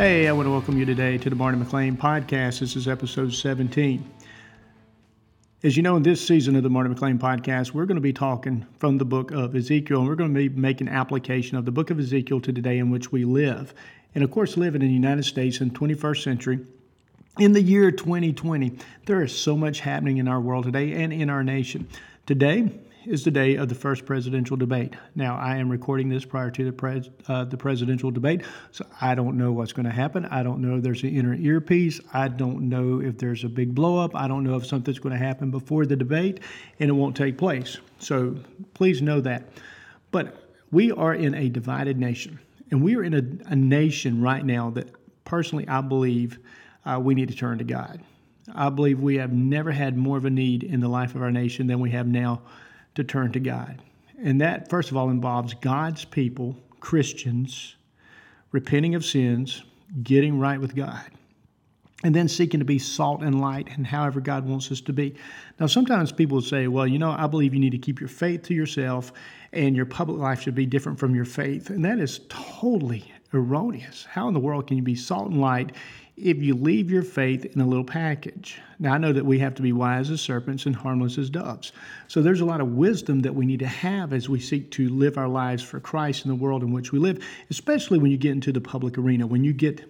Hey, I want to welcome you today to the Marty McLean podcast. This is episode 17. As you know, in this season of the Marty McLean podcast, we're going to be talking from the book of Ezekiel, and we're going to be making application of the book of Ezekiel to the day in which we live. And of course, living in the United States in the 21st century, in the year 2020, there is so much happening in our world today and in our nation. Today, is the day of the first presidential debate. Now, I am recording this prior to the, pres- uh, the presidential debate, so I don't know what's going to happen. I don't know if there's an inner earpiece. I don't know if there's a big blowup. I don't know if something's going to happen before the debate and it won't take place. So please know that. But we are in a divided nation, and we are in a, a nation right now that personally I believe uh, we need to turn to God. I believe we have never had more of a need in the life of our nation than we have now to turn to God. And that, first of all, involves God's people, Christians, repenting of sins, getting right with God, and then seeking to be salt and light and however God wants us to be. Now, sometimes people say, well, you know, I believe you need to keep your faith to yourself and your public life should be different from your faith. And that is totally erroneous. How in the world can you be salt and light if you leave your faith in a little package. Now, I know that we have to be wise as serpents and harmless as doves. So, there's a lot of wisdom that we need to have as we seek to live our lives for Christ in the world in which we live, especially when you get into the public arena, when you get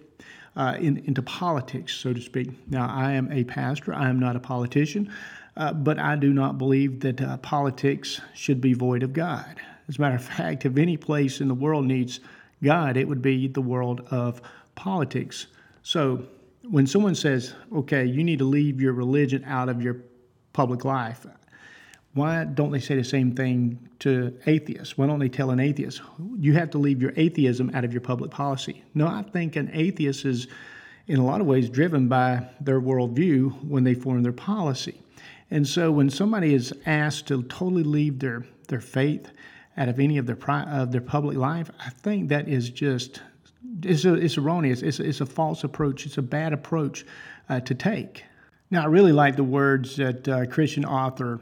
uh, in, into politics, so to speak. Now, I am a pastor, I am not a politician, uh, but I do not believe that uh, politics should be void of God. As a matter of fact, if any place in the world needs God, it would be the world of politics. So when someone says, okay, you need to leave your religion out of your public life, why don't they say the same thing to atheists? Why don't they tell an atheist, you have to leave your atheism out of your public policy? No, I think an atheist is, in a lot of ways, driven by their worldview when they form their policy. And so when somebody is asked to totally leave their, their faith out of any of their, of their public life, I think that is just it's, a, it's erroneous. It's a, it's a false approach. It's a bad approach uh, to take. Now, I really like the words that uh, Christian author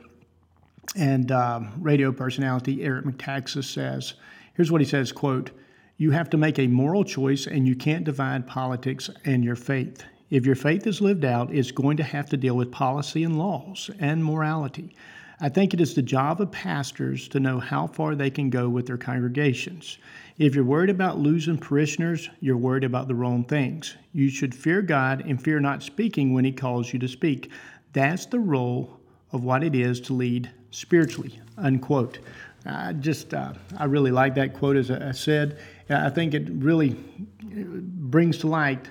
and uh, radio personality Eric Metaxas says. Here's what he says, quote, you have to make a moral choice and you can't divide politics and your faith. If your faith is lived out, it's going to have to deal with policy and laws and morality. I think it is the job of pastors to know how far they can go with their congregations. If you're worried about losing parishioners, you're worried about the wrong things. You should fear God and fear not speaking when He calls you to speak. That's the role of what it is to lead spiritually. Unquote. I just, uh, I really like that quote, as I said. I think it really brings to light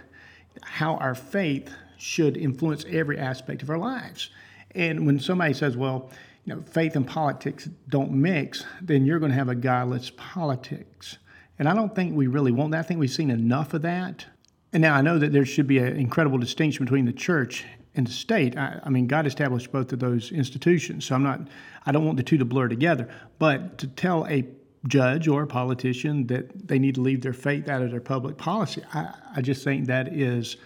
how our faith should influence every aspect of our lives. And when somebody says, well, you know, faith and politics don't mix, then you're going to have a godless politics. And I don't think we really want that. I think we've seen enough of that. And now I know that there should be an incredible distinction between the church and the state. I, I, mean, God established both of those institutions, so I'm not. I don't want the two to blur together. But to tell a judge or a politician that they need to leave their faith out of their public policy, I, I just think that is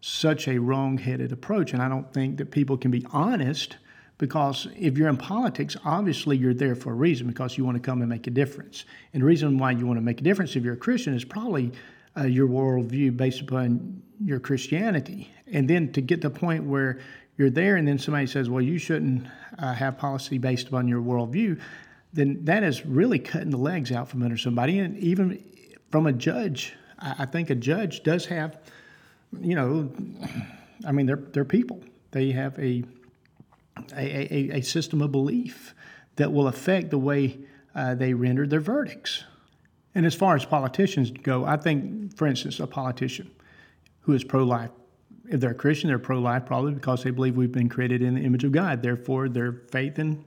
such a wrong-headed approach, and I don't think that people can be honest because if you're in politics, obviously you're there for a reason because you want to come and make a difference. And the reason why you want to make a difference if you're a Christian is probably uh, your worldview based upon your Christianity. And then to get to the point where you're there and then somebody says, well, you shouldn't uh, have policy based upon your worldview, then that is really cutting the legs out from under somebody. And even from a judge, I think a judge does have, you know, I mean, they're, they're people. They have a a, a, a system of belief that will affect the way uh, they render their verdicts. And as far as politicians go, I think, for instance, a politician who is pro life, if they're a Christian, they're pro life probably because they believe we've been created in the image of God. Therefore, their faith in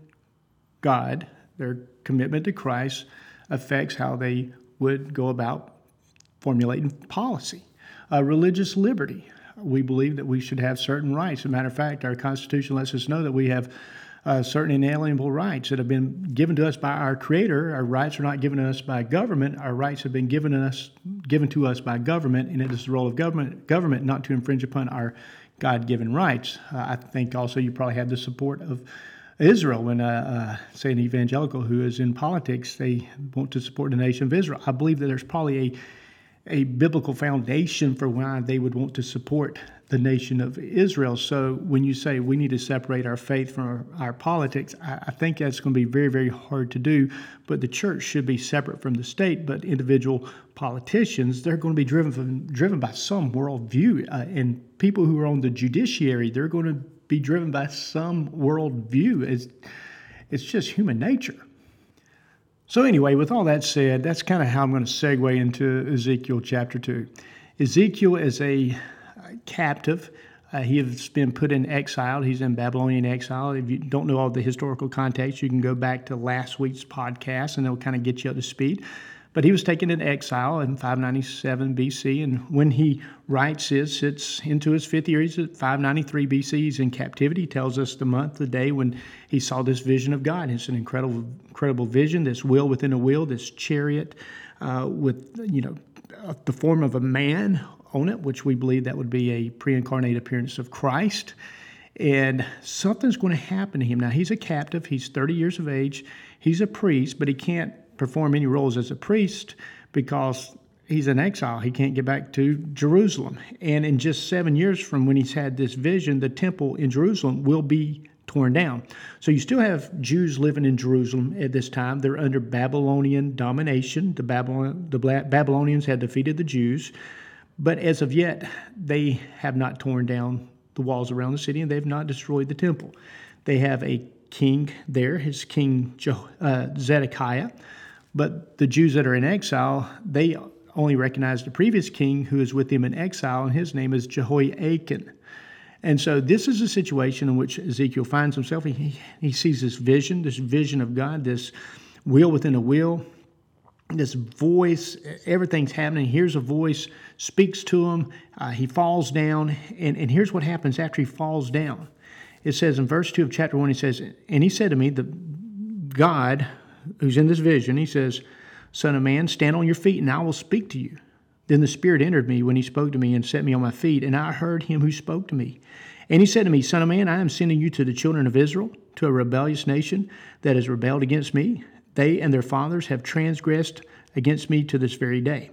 God, their commitment to Christ, affects how they would go about formulating policy. Uh, religious liberty we believe that we should have certain rights. As a matter of fact, our Constitution lets us know that we have uh, certain inalienable rights that have been given to us by our Creator. Our rights are not given to us by government. Our rights have been given to us, given to us by government, and it is the role of government, government not to infringe upon our God-given rights. Uh, I think also you probably have the support of Israel when, uh, uh, say, an evangelical who is in politics, they want to support the nation of Israel. I believe that there's probably a a biblical foundation for why they would want to support the nation of Israel. So when you say we need to separate our faith from our, our politics, I, I, think that's going to be very, very hard to do. But the church should be separate from the state. But individual politicians, they're going to be driven from, driven by some worldview, uh, and people who are on the judiciary, they're going to be driven by some worldview. It's it's just human nature. So, anyway, with all that said, that's kind of how I'm going to segue into Ezekiel chapter 2. Ezekiel is a captive. Uh, he has been put in exile. He's in Babylonian exile. If you don't know all the historical context, you can go back to last week's podcast and it'll kind of get you up to speed. But he was taken into exile in 597 BC, and when he writes this, it's into his fifth year. He's at 593 BC. He's in captivity. He tells us the month, the day when he saw this vision of God. It's an incredible, incredible vision. This wheel within a wheel, this chariot uh, with you know the form of a man on it, which we believe that would be a pre-incarnate appearance of Christ. And something's going to happen to him. Now he's a captive. He's 30 years of age. He's a priest, but he can't perform any roles as a priest because he's in exile. He can't get back to Jerusalem. And in just seven years from when he's had this vision, the temple in Jerusalem will be torn down. So you still have Jews living in Jerusalem at this time. They're under Babylonian domination. The, Babylon, the Babylonians had defeated the Jews. But as of yet, they have not torn down the walls around the city and they've not destroyed the temple. They have a king there, his king uh, Zedekiah. But the Jews that are in exile, they only recognize the previous king who is with them in exile, and his name is Jehoiakim. And so this is a situation in which Ezekiel finds himself. He, he sees this vision, this vision of God, this wheel within a wheel, this voice, everything's happening. Here's a voice, speaks to him. Uh, he falls down. And, and here's what happens after he falls down. It says in verse 2 of chapter 1, he says, And he said to me, the God, who's in this vision, he says, Son of man, stand on your feet, and I will speak to you. Then the Spirit entered me when he spoke to me and set me on my feet, and I heard him who spoke to me. And he said to me, Son of man, I am sending you to the children of Israel, to a rebellious nation that has rebelled against me. They and their fathers have transgressed against me to this very day.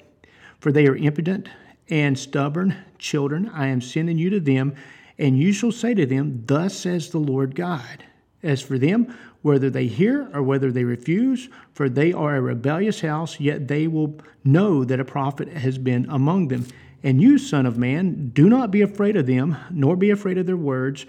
For they are impudent and stubborn children. I am sending you to them, and you shall say to them, Thus says the Lord God. As for them, whether they hear or whether they refuse, for they are a rebellious house, yet they will know that a prophet has been among them. And you, Son of Man, do not be afraid of them, nor be afraid of their words.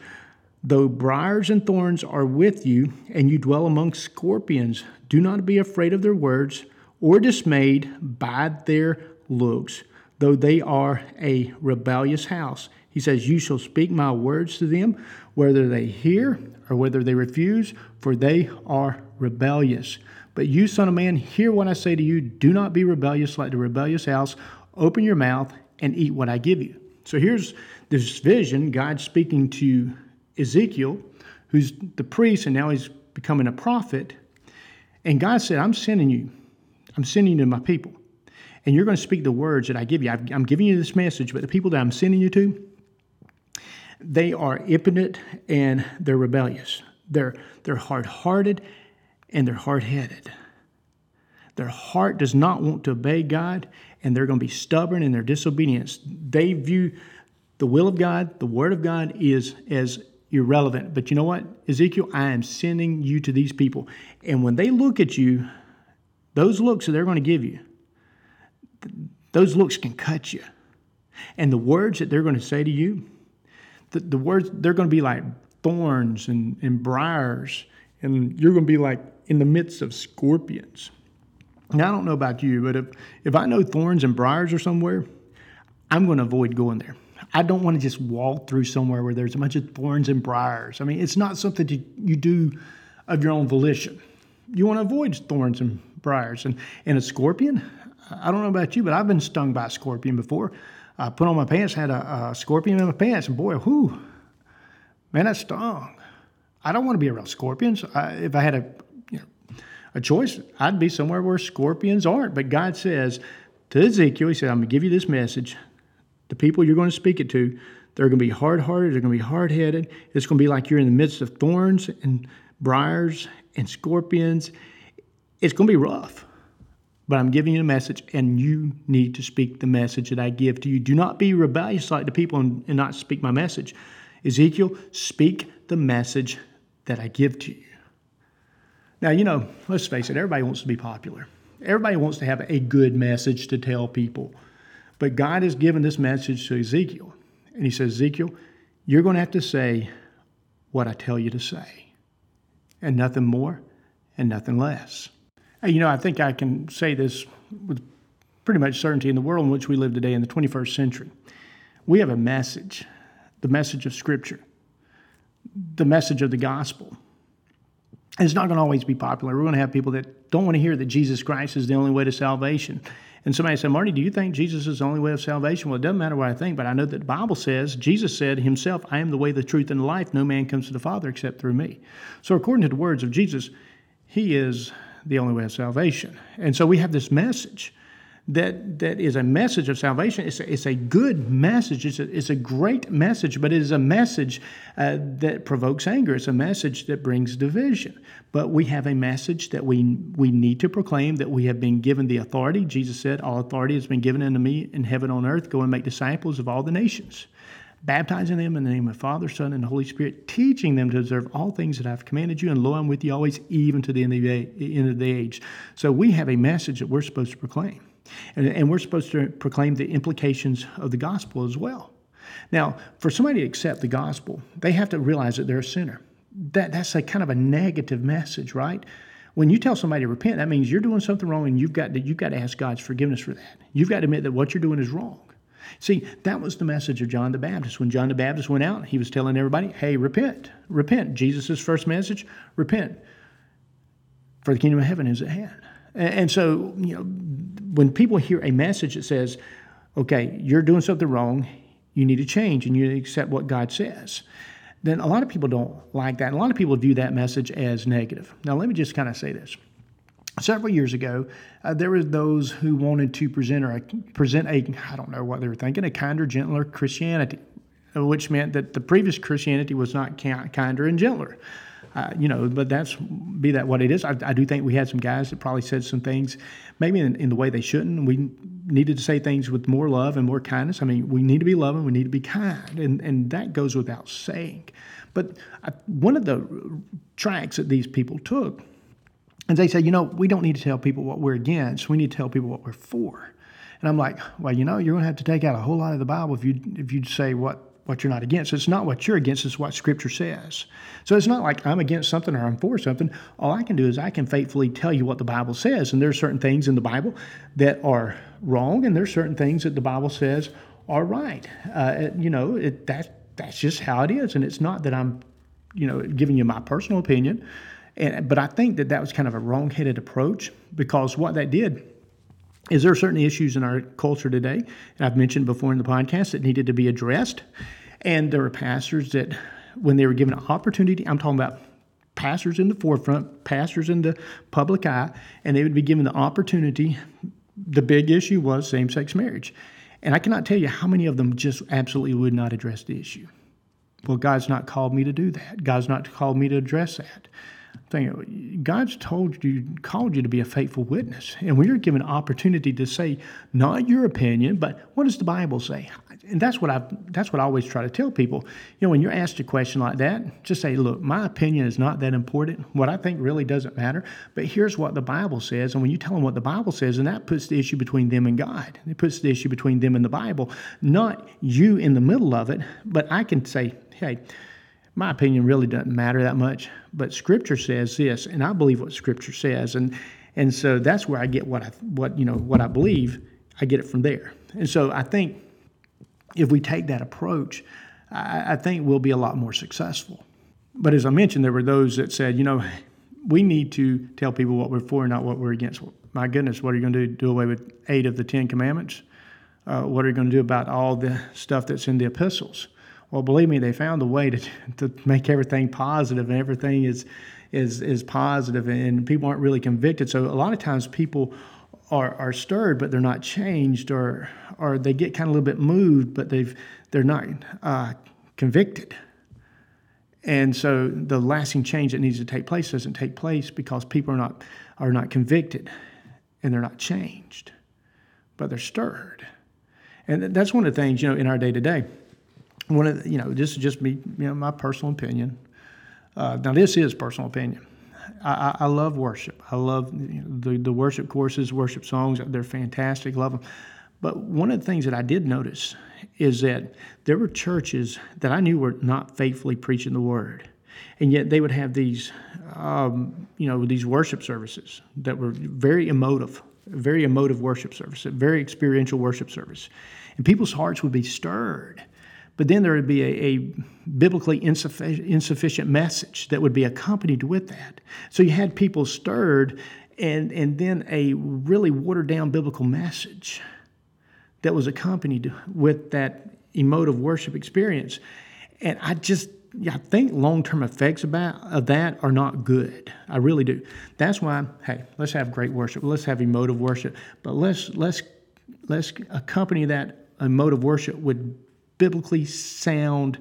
Though briars and thorns are with you, and you dwell among scorpions, do not be afraid of their words, or dismayed by their looks, though they are a rebellious house. He says, You shall speak my words to them, whether they hear or whether they refuse, for they are rebellious. But you, son of man, hear what I say to you. Do not be rebellious like the rebellious house. Open your mouth and eat what I give you. So here's this vision God speaking to Ezekiel, who's the priest, and now he's becoming a prophet. And God said, I'm sending you. I'm sending you to my people. And you're going to speak the words that I give you. I'm giving you this message, but the people that I'm sending you to, they are impotent and they're rebellious. They're, they're hard hearted and they're hard headed. Their heart does not want to obey God and they're going to be stubborn in their disobedience. They view the will of God, the word of God is as irrelevant. But you know what? Ezekiel, I am sending you to these people. And when they look at you, those looks that they're going to give you, those looks can cut you. And the words that they're going to say to you, the, the words, they're going to be like thorns and, and briars, and you're going to be like in the midst of scorpions. Now, I don't know about you, but if, if I know thorns and briars are somewhere, I'm going to avoid going there. I don't want to just walk through somewhere where there's a bunch of thorns and briars. I mean, it's not something you, you do of your own volition. You want to avoid thorns and briars. And, and a scorpion, I don't know about you, but I've been stung by a scorpion before. I put on my pants, had a, a scorpion in my pants, and boy, whoo, man, that stung. I don't want to be around scorpions. I, if I had a, you know, a choice, I'd be somewhere where scorpions aren't. But God says to Ezekiel, He said, I'm going to give you this message. The people you're going to speak it to, they're going to be hard hearted, they're going to be hard headed. It's going to be like you're in the midst of thorns and briars and scorpions. It's going to be rough. But I'm giving you a message, and you need to speak the message that I give to you. Do not be rebellious like the people and, and not speak my message. Ezekiel, speak the message that I give to you. Now, you know, let's face it, everybody wants to be popular. Everybody wants to have a good message to tell people. But God has given this message to Ezekiel. And he says, Ezekiel, you're going to have to say what I tell you to say, and nothing more and nothing less. You know, I think I can say this with pretty much certainty in the world in which we live today in the 21st century. We have a message, the message of Scripture, the message of the gospel. It's not going to always be popular. We're going to have people that don't want to hear that Jesus Christ is the only way to salvation. And somebody said, Marty, do you think Jesus is the only way of salvation? Well, it doesn't matter what I think, but I know that the Bible says, Jesus said himself, I am the way, the truth, and the life. No man comes to the Father except through me. So, according to the words of Jesus, he is the only way of salvation. And so we have this message that, that is a message of salvation. It's a, it's a good message. It's a, it's a great message, but it is a message uh, that provokes anger. It's a message that brings division. But we have a message that we, we need to proclaim that we have been given the authority. Jesus said, All authority has been given unto me in heaven on earth. Go and make disciples of all the nations baptizing them in the name of the Father, Son, and Holy Spirit, teaching them to observe all things that I've commanded you, and lo, I'm with you always, even to the end of the, end of the age. So we have a message that we're supposed to proclaim. And, and we're supposed to proclaim the implications of the gospel as well. Now, for somebody to accept the gospel, they have to realize that they're a sinner. That, that's a kind of a negative message, right? When you tell somebody to repent, that means you're doing something wrong and you've got to, you've got to ask God's forgiveness for that. You've got to admit that what you're doing is wrong. See, that was the message of John the Baptist. When John the Baptist went out, he was telling everybody, hey, repent, repent. Jesus' first message, repent, for the kingdom of heaven is at hand. And so, you know, when people hear a message that says, okay, you're doing something wrong, you need to change and you accept what God says, then a lot of people don't like that. A lot of people view that message as negative. Now, let me just kind of say this several years ago, uh, there were those who wanted to present or present a I don't know what they were thinking a kinder, gentler Christianity, uh, which meant that the previous Christianity was not kinder and gentler. Uh, you know, but that's be that what it is. I, I, do think we had some guys that probably said some things, maybe in, in, the way they shouldn't. We needed to say things with more love and more kindness. I mean, we need to be loving, we need to be kind, and and that goes without saying. But I, one of the tracks that these people took and they say, you know, we don't need to tell people what we're against. We need to tell people what we're for. And I'm like, well, you know, you're going to have to take out a whole lot of the Bible if you if you say what what you're not against. It's not what you're against, it's what Scripture says. So it's not like I'm against something or I'm for something. All I can do is I can faithfully tell you what the Bible says. And there are certain things in the Bible that are wrong, and there's certain things that the Bible says are right. Uh, you know, it, that that's just how it is. And it's not that I'm, you know, giving you my personal opinion. And, but I think that that was kind of a wrong-headed approach because what that did is there are certain issues in our culture today, and I've mentioned before in the podcast that needed to be addressed. And there were pastors that, when they were given an opportunity, I'm talking about pastors in the forefront, pastors in the public eye, and they would be given the opportunity. The big issue was same sex marriage. And I cannot tell you how many of them just absolutely would not address the issue. Well, God's not called me to do that. God's not called me to address that thing. God's told you, called you to be a faithful witness. And when you're given opportunity to say not your opinion, but what does the Bible say? And that's what I that's what I always try to tell people. You know, when you're asked a question like that, just say, look, my opinion is not that important. What I think really doesn't matter. But here's what the Bible says. And when you tell them what the Bible says, and that puts the issue between them and God. It puts the issue between them and the Bible, not you in the middle of it. But I can say, hey, my opinion really doesn't matter that much, but Scripture says this, and I believe what Scripture says, and and so that's where I get what I what you know what I believe. I get it from there, and so I think if we take that approach, I, I think we'll be a lot more successful. But as I mentioned, there were those that said, you know, we need to tell people what we're for, not what we're against. My goodness, what are you going to do? Do away with eight of the Ten Commandments? Uh, what are you going to do about all the stuff that's in the epistles? Well, believe me, they found a way to, to make everything positive, and everything is is is positive, and people aren't really convicted. So a lot of times people are, are stirred, but they're not changed, or or they get kind of a little bit moved, but they've they're not uh, convicted. And so the lasting change that needs to take place doesn't take place because people are not are not convicted. and they're not changed, but they're stirred. And that's one of the things, you know, in our day to day. One of the, you know, this is just me, you know, my personal opinion. Uh, now, this is personal opinion. I, I love worship. I love you know, the, the worship courses, worship songs. They're fantastic. Love them. But one of the things that I did notice is that there were churches that I knew were not faithfully preaching the word, and yet they would have these, um, you know, these worship services that were very emotive, very emotive worship service, a very experiential worship service, and people's hearts would be stirred. But then there would be a, a biblically insufficient, insufficient message that would be accompanied with that. So you had people stirred, and and then a really watered down biblical message that was accompanied with that emotive worship experience. And I just, I think long term effects about, of that are not good. I really do. That's why, hey, let's have great worship. Let's have emotive worship. But let's, let's, let's accompany that emotive worship with biblically sound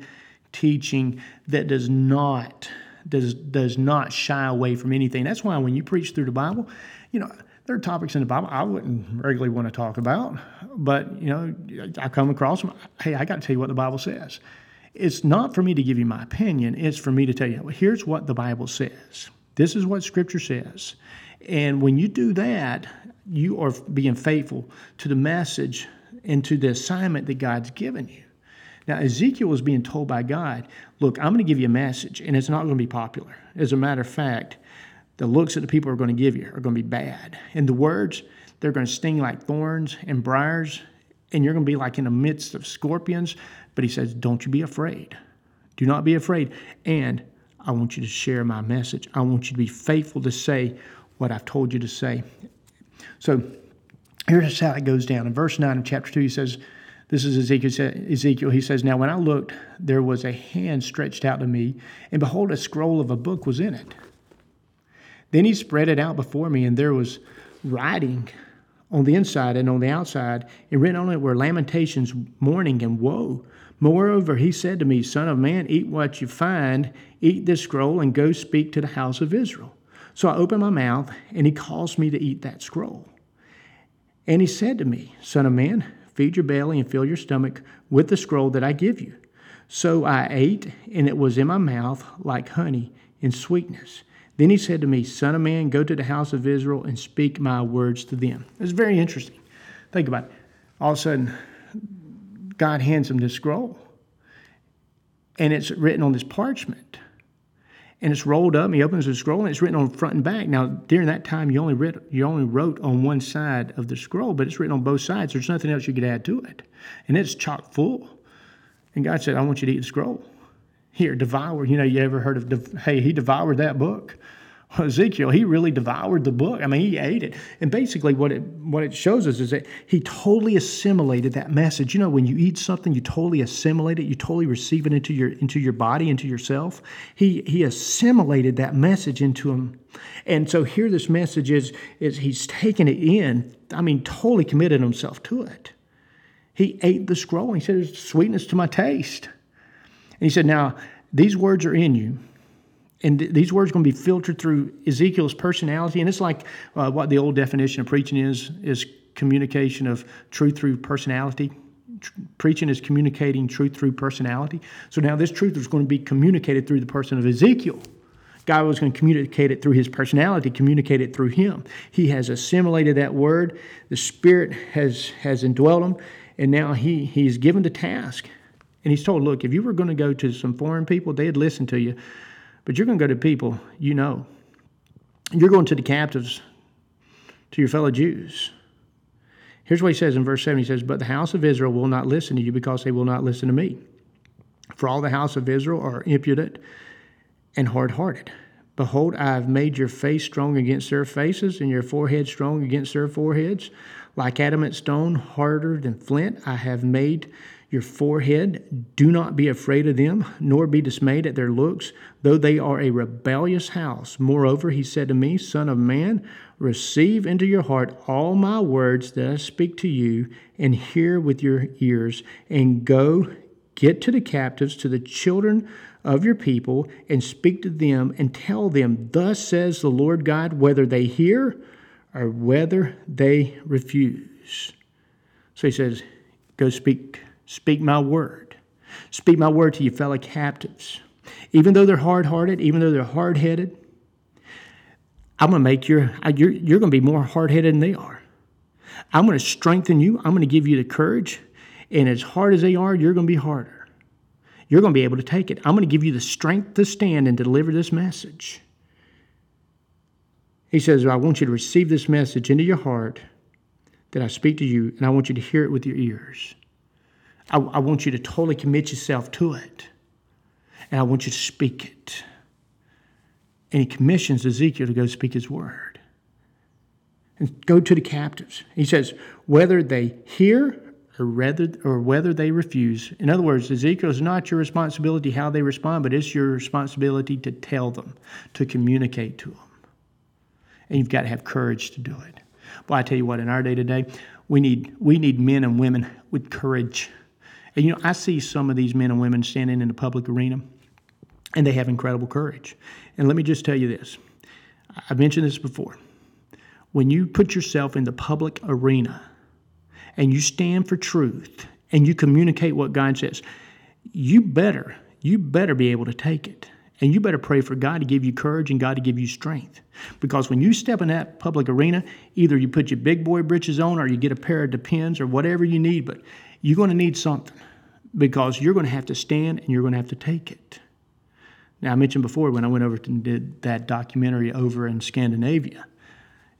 teaching that does not does does not shy away from anything. That's why when you preach through the Bible, you know, there are topics in the Bible I wouldn't regularly want to talk about, but you know, I come across them. Hey, I got to tell you what the Bible says. It's not for me to give you my opinion. It's for me to tell you, well, here's what the Bible says. This is what Scripture says. And when you do that, you are being faithful to the message and to the assignment that God's given you. Now, Ezekiel was being told by God, look, I'm going to give you a message, and it's not going to be popular. As a matter of fact, the looks that the people are going to give you are going to be bad. And the words, they're going to sting like thorns and briars, and you're going to be like in the midst of scorpions. But he says, Don't you be afraid. Do not be afraid. And I want you to share my message. I want you to be faithful to say what I've told you to say. So here's how it goes down. In verse 9 of chapter 2, he says, This is Ezekiel. Ezekiel. He says, Now when I looked, there was a hand stretched out to me, and behold, a scroll of a book was in it. Then he spread it out before me, and there was writing on the inside and on the outside, and written on it were lamentations, mourning, and woe. Moreover, he said to me, Son of man, eat what you find, eat this scroll, and go speak to the house of Israel. So I opened my mouth, and he caused me to eat that scroll. And he said to me, Son of man, feed your belly and fill your stomach with the scroll that I give you. So I ate, and it was in my mouth like honey and sweetness. Then he said to me, Son of man, go to the house of Israel and speak my words to them. It's very interesting. Think about it. All of a sudden, God hands him this scroll, and it's written on this parchment. And it's rolled up, and he opens the scroll, and it's written on front and back. Now, during that time, you only, read, you only wrote on one side of the scroll, but it's written on both sides. There's nothing else you could add to it. And it's chock full. And God said, I want you to eat the scroll here, devour. You know, you ever heard of, hey, he devoured that book? Ezekiel, he really devoured the book. I mean, he ate it. And basically, what it what it shows us is that he totally assimilated that message. You know, when you eat something, you totally assimilate it. You totally receive it into your into your body, into yourself. He he assimilated that message into him. And so here, this message is is he's taken it in. I mean, totally committed himself to it. He ate the scroll. And He said, "It's sweetness to my taste." And he said, Now, these words are in you. And th- these words are going to be filtered through Ezekiel's personality. And it's like uh, what the old definition of preaching is, is communication of truth through personality. Preaching is communicating truth through personality. So now this truth is going to be communicated through the person of Ezekiel. God was going to communicate it through his personality, communicate it through him. He has assimilated that word. The Spirit has, has indwelt him, and now he, he's given the task and he's told, look, if you were going to go to some foreign people, they'd listen to you. But you're going to go to people you know. You're going to the captives, to your fellow Jews. Here's what he says in verse 7 He says, But the house of Israel will not listen to you because they will not listen to me. For all the house of Israel are impudent and hard hearted. Behold, I have made your face strong against their faces, and your forehead strong against their foreheads. Like adamant stone, harder than flint, I have made your forehead. Do not be afraid of them, nor be dismayed at their looks, though they are a rebellious house. Moreover, he said to me, Son of man, receive into your heart all my words that I speak to you, and hear with your ears, and go get to the captives, to the children of your people, and speak to them, and tell them, Thus says the Lord God, whether they hear or whether they refuse. So he says, Go speak, speak my word. Speak my word to your fellow captives. Even though they're hard hearted, even though they're hard headed, I'm going to make your, you're, you're going to be more hard headed than they are. I'm going to strengthen you. I'm going to give you the courage. And as hard as they are, you're going to be harder. You're going to be able to take it. I'm going to give you the strength to stand and deliver this message. He says, I want you to receive this message into your heart that I speak to you, and I want you to hear it with your ears. I, I want you to totally commit yourself to it, and I want you to speak it. And he commissions Ezekiel to go speak his word and go to the captives. He says, whether they hear or whether, or whether they refuse. In other words, Ezekiel is not your responsibility how they respond, but it's your responsibility to tell them, to communicate to them and you've got to have courage to do it. Well, I tell you what, in our day to day, we need we need men and women with courage. And you know, I see some of these men and women standing in the public arena, and they have incredible courage. And let me just tell you this: I've mentioned this before. When you put yourself in the public arena, and you stand for truth, and you communicate what God says, you better you better be able to take it. And you better pray for God to give you courage and God to give you strength. Because when you step in that public arena, either you put your big boy britches on or you get a pair of depends or whatever you need, but you're going to need something because you're going to have to stand and you're going to have to take it. Now, I mentioned before when I went over and did that documentary over in Scandinavia.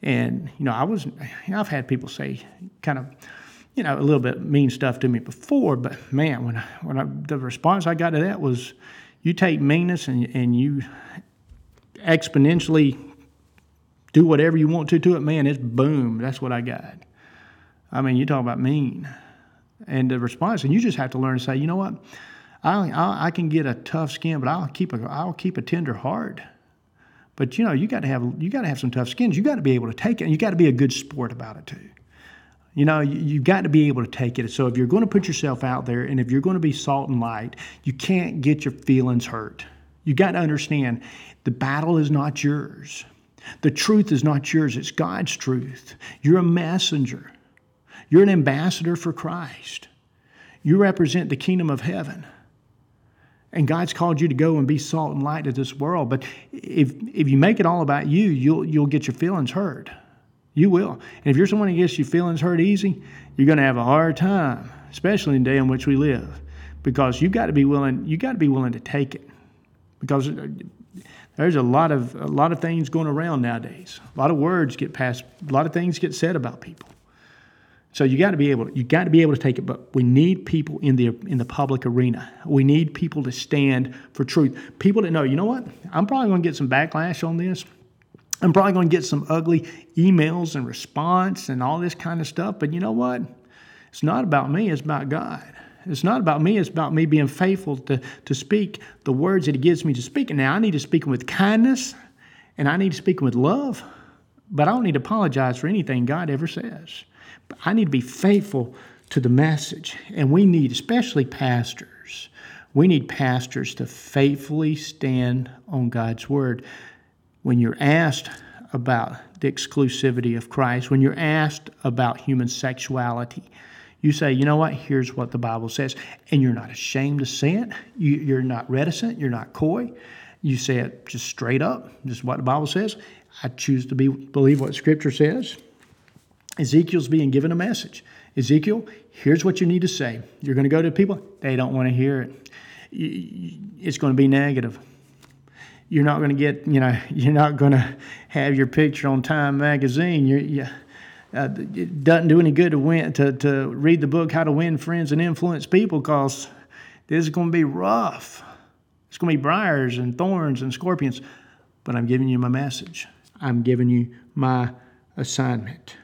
And, you know, I was, I've had people say kind of, you know, a little bit mean stuff to me before, but man, when I, when I, the response I got to that was, you take meanness and, and you exponentially do whatever you want to to it, man, it's boom. That's what I got. I mean, you talk about mean. And the response, and you just have to learn to say, you know what? I, I, I can get a tough skin, but I'll keep a I'll keep a tender heart. But you know, you got to have you got to have some tough skins. You got to be able to take it, and you got to be a good sport about it too. You know, you, have got to be able to take it. So if you're going to put yourself out there and if you're going to be salt and light, you can't get your feelings hurt. You got to understand the battle is not yours. The truth is not yours, it's God's truth. You're a messenger. You're an ambassador for Christ. You represent the kingdom of heaven. And God's called you to go and be salt and light to this world. But if, if you make it all about you, you'll, you'll get your feelings hurt. You will. And if you're someone who gets your feelings hurt easy, you're going to have a hard time, especially in the day in which we live, because you've got to be willing. you've got to be willing to take it, because uh, there's a lot of a lot of things going around nowadays. A lot of words get passed. A lot of things get said about people. So you got to be able. You got to be able to take it. But we need people in the in the public arena. We need people to stand for truth. People that know. You know what? I'm probably going to get some backlash on this. I'm probably going to get some ugly emails and response and all this kind of stuff. But you know what? It's not about me, it's about God. It's not about me, it's about me being faithful to, to speak the words that He gives me to speak. And now I need to speak with kindness and I need to speak with love, but I don't need to apologize for anything God ever says. I need to be faithful to the message. And we need, especially pastors, we need pastors to faithfully stand on God's word when you're asked about the exclusivity of Christ, when you're asked about human sexuality, you say, you know what, here's what the Bible says. And you're not ashamed to say it. You, are not reticent. You're not coy. You say it just straight up, just what the Bible says. I choose to be, believe what Scripture says. Ezekiel's being given a message. Ezekiel, here's what you need to say. You're going to go to people, they don't want to hear it. It's going to be negative you're not going to get, you know, you're not going to have your picture on Time magazine. You're, you, uh, it doesn't do any good to win to, to read the book How to Win Friends and Influence People because this is going to be rough. It's going to be briars and thorns and scorpions. But I'm giving you my message. I'm giving you my assignment.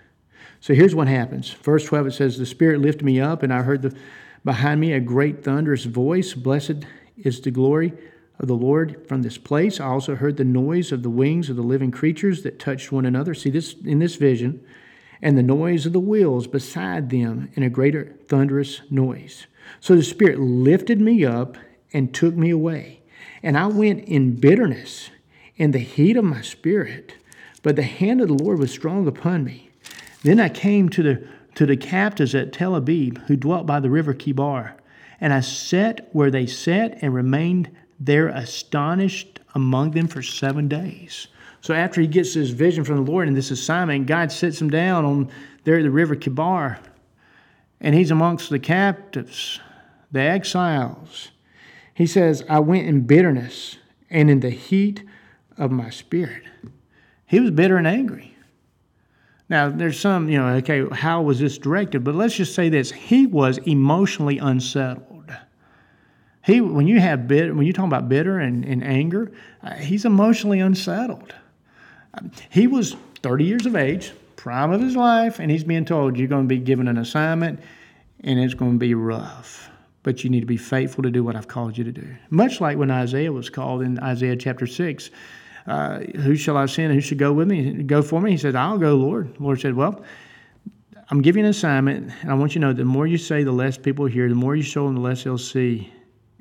So here's what happens. Verse 12 it says, The Spirit lifted me up, and I heard the, behind me a great thunderous voice. Blessed is the glory of the Lord from this place. I also heard the noise of the wings of the living creatures that touched one another. See this in this vision, and the noise of the wheels beside them in a greater thunderous noise. So the Spirit lifted me up and took me away. And I went in bitterness in the heat of my spirit But the hand of the Lord was strong upon me. Then I came to the to the captives at Tel Abib, who dwelt by the river Chebar, and I sat where they sat and remained there astonished among them for seven days. So after he gets this vision from the Lord and this assignment, God sits him down on there at the river Chebar, and he's amongst the captives, the exiles. He says, I went in bitterness and in the heat of my spirit. He was bitter and angry. Now, there's some, you know, okay, how was this directed? But let's just say this he was emotionally unsettled. He, when you have bitter, when you talk about bitter and, and anger, uh, he's emotionally unsettled. He was 30 years of age, prime of his life, and he's being told you're going to be given an assignment and it's going to be rough. But you need to be faithful to do what I've called you to do. Much like when Isaiah was called in Isaiah chapter 6. Uh, who shall I send? Who should go with me? Go for me? He said, I'll go, Lord. The Lord said, Well, I'm giving an assignment, and I want you to know the more you say, the less people hear. The more you show them, the less they'll see.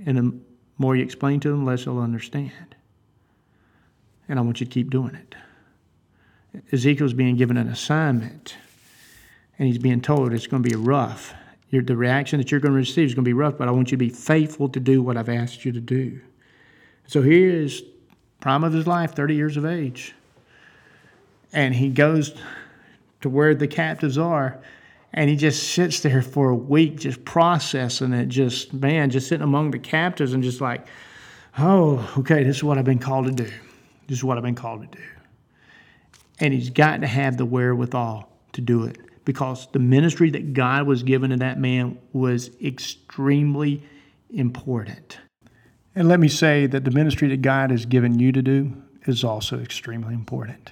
And the more you explain to them, the less they'll understand. And I want you to keep doing it. Ezekiel's being given an assignment, and he's being told it's going to be rough. The reaction that you're going to receive is going to be rough, but I want you to be faithful to do what I've asked you to do. So here is prime of his life, 30 years of age. And he goes to where the captives are, and he just sits there for a week, just processing it, just, man, just sitting among the captives and just like, oh, okay, this is what I've been called to do. This is what I've been called to do. And he's got to have the wherewithal to do it because the ministry that God was given to that man was extremely important. And let me say that the ministry that God has given you to do is also extremely important.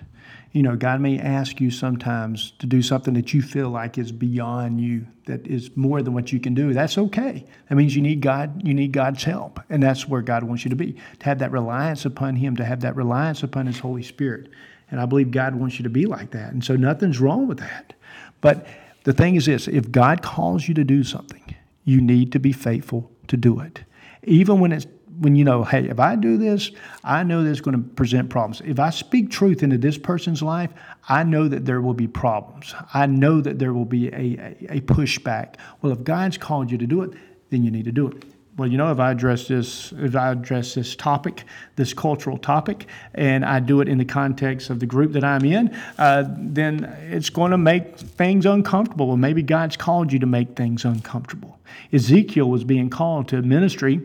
You know, God may ask you sometimes to do something that you feel like is beyond you, that is more than what you can do. That's okay. That means you need God, you need God's help. And that's where God wants you to be. To have that reliance upon Him, to have that reliance upon His Holy Spirit. And I believe God wants you to be like that. And so nothing's wrong with that. But the thing is this if God calls you to do something, you need to be faithful to do it. Even when it's when you know, hey, if I do this, I know that's going to present problems. If I speak truth into this person's life, I know that there will be problems. I know that there will be a, a, a pushback. Well, if God's called you to do it, then you need to do it well, you know, if I address this, if I address this topic, this cultural topic, and I do it in the context of the group that I'm in, uh, then it's going to make things uncomfortable. Well, maybe God's called you to make things uncomfortable. Ezekiel was being called to ministry.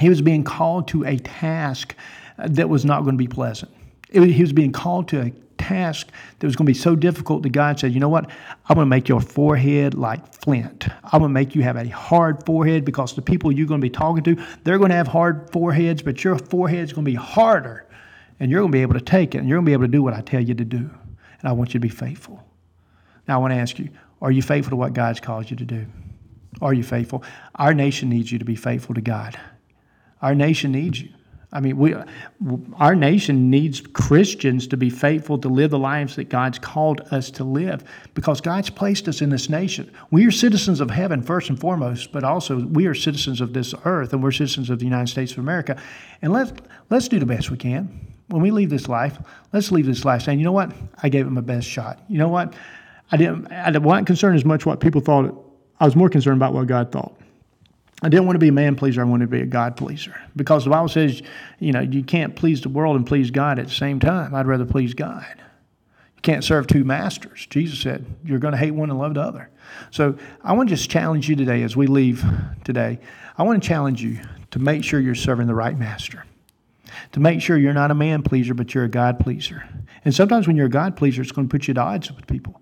He was being called to a task that was not going to be pleasant. It, he was being called to a task that was going to be so difficult that God said, you know what? I'm going to make your forehead like flint. I'm going to make you have a hard forehead because the people you're going to be talking to, they're going to have hard foreheads, but your forehead's going to be harder. And you're going to be able to take it and you're going to be able to do what I tell you to do. And I want you to be faithful. Now, I want to ask you are you faithful to what God's called you to do? Are you faithful? Our nation needs you to be faithful to God. Our nation needs you. I mean, we, our nation needs Christians to be faithful to live the lives that God's called us to live because God's placed us in this nation. We are citizens of heaven first and foremost, but also we are citizens of this earth and we're citizens of the United States of America. And let's, let's do the best we can. When we leave this life, let's leave this life saying, you know what? I gave it my best shot. You know what? I didn't, I wasn't concerned as much what people thought. I was more concerned about what God thought. I didn't want to be a man pleaser. I wanted to be a God pleaser. Because the Bible says, you know, you can't please the world and please God at the same time. I'd rather please God. You can't serve two masters. Jesus said, you're going to hate one and love the other. So I want to just challenge you today as we leave today. I want to challenge you to make sure you're serving the right master. To make sure you're not a man pleaser, but you're a God pleaser. And sometimes when you're a God pleaser, it's going to put you at odds with people.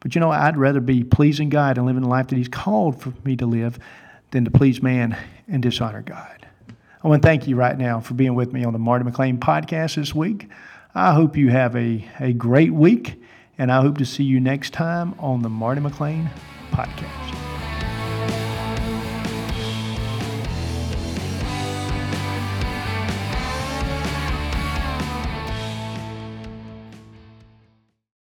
But you know, I'd rather be pleasing God and living the life that He's called for me to live than to please man and dishonor God. I want to thank you right now for being with me on the Marty McLean podcast this week. I hope you have a, a great week, and I hope to see you next time on the Marty McLean podcast.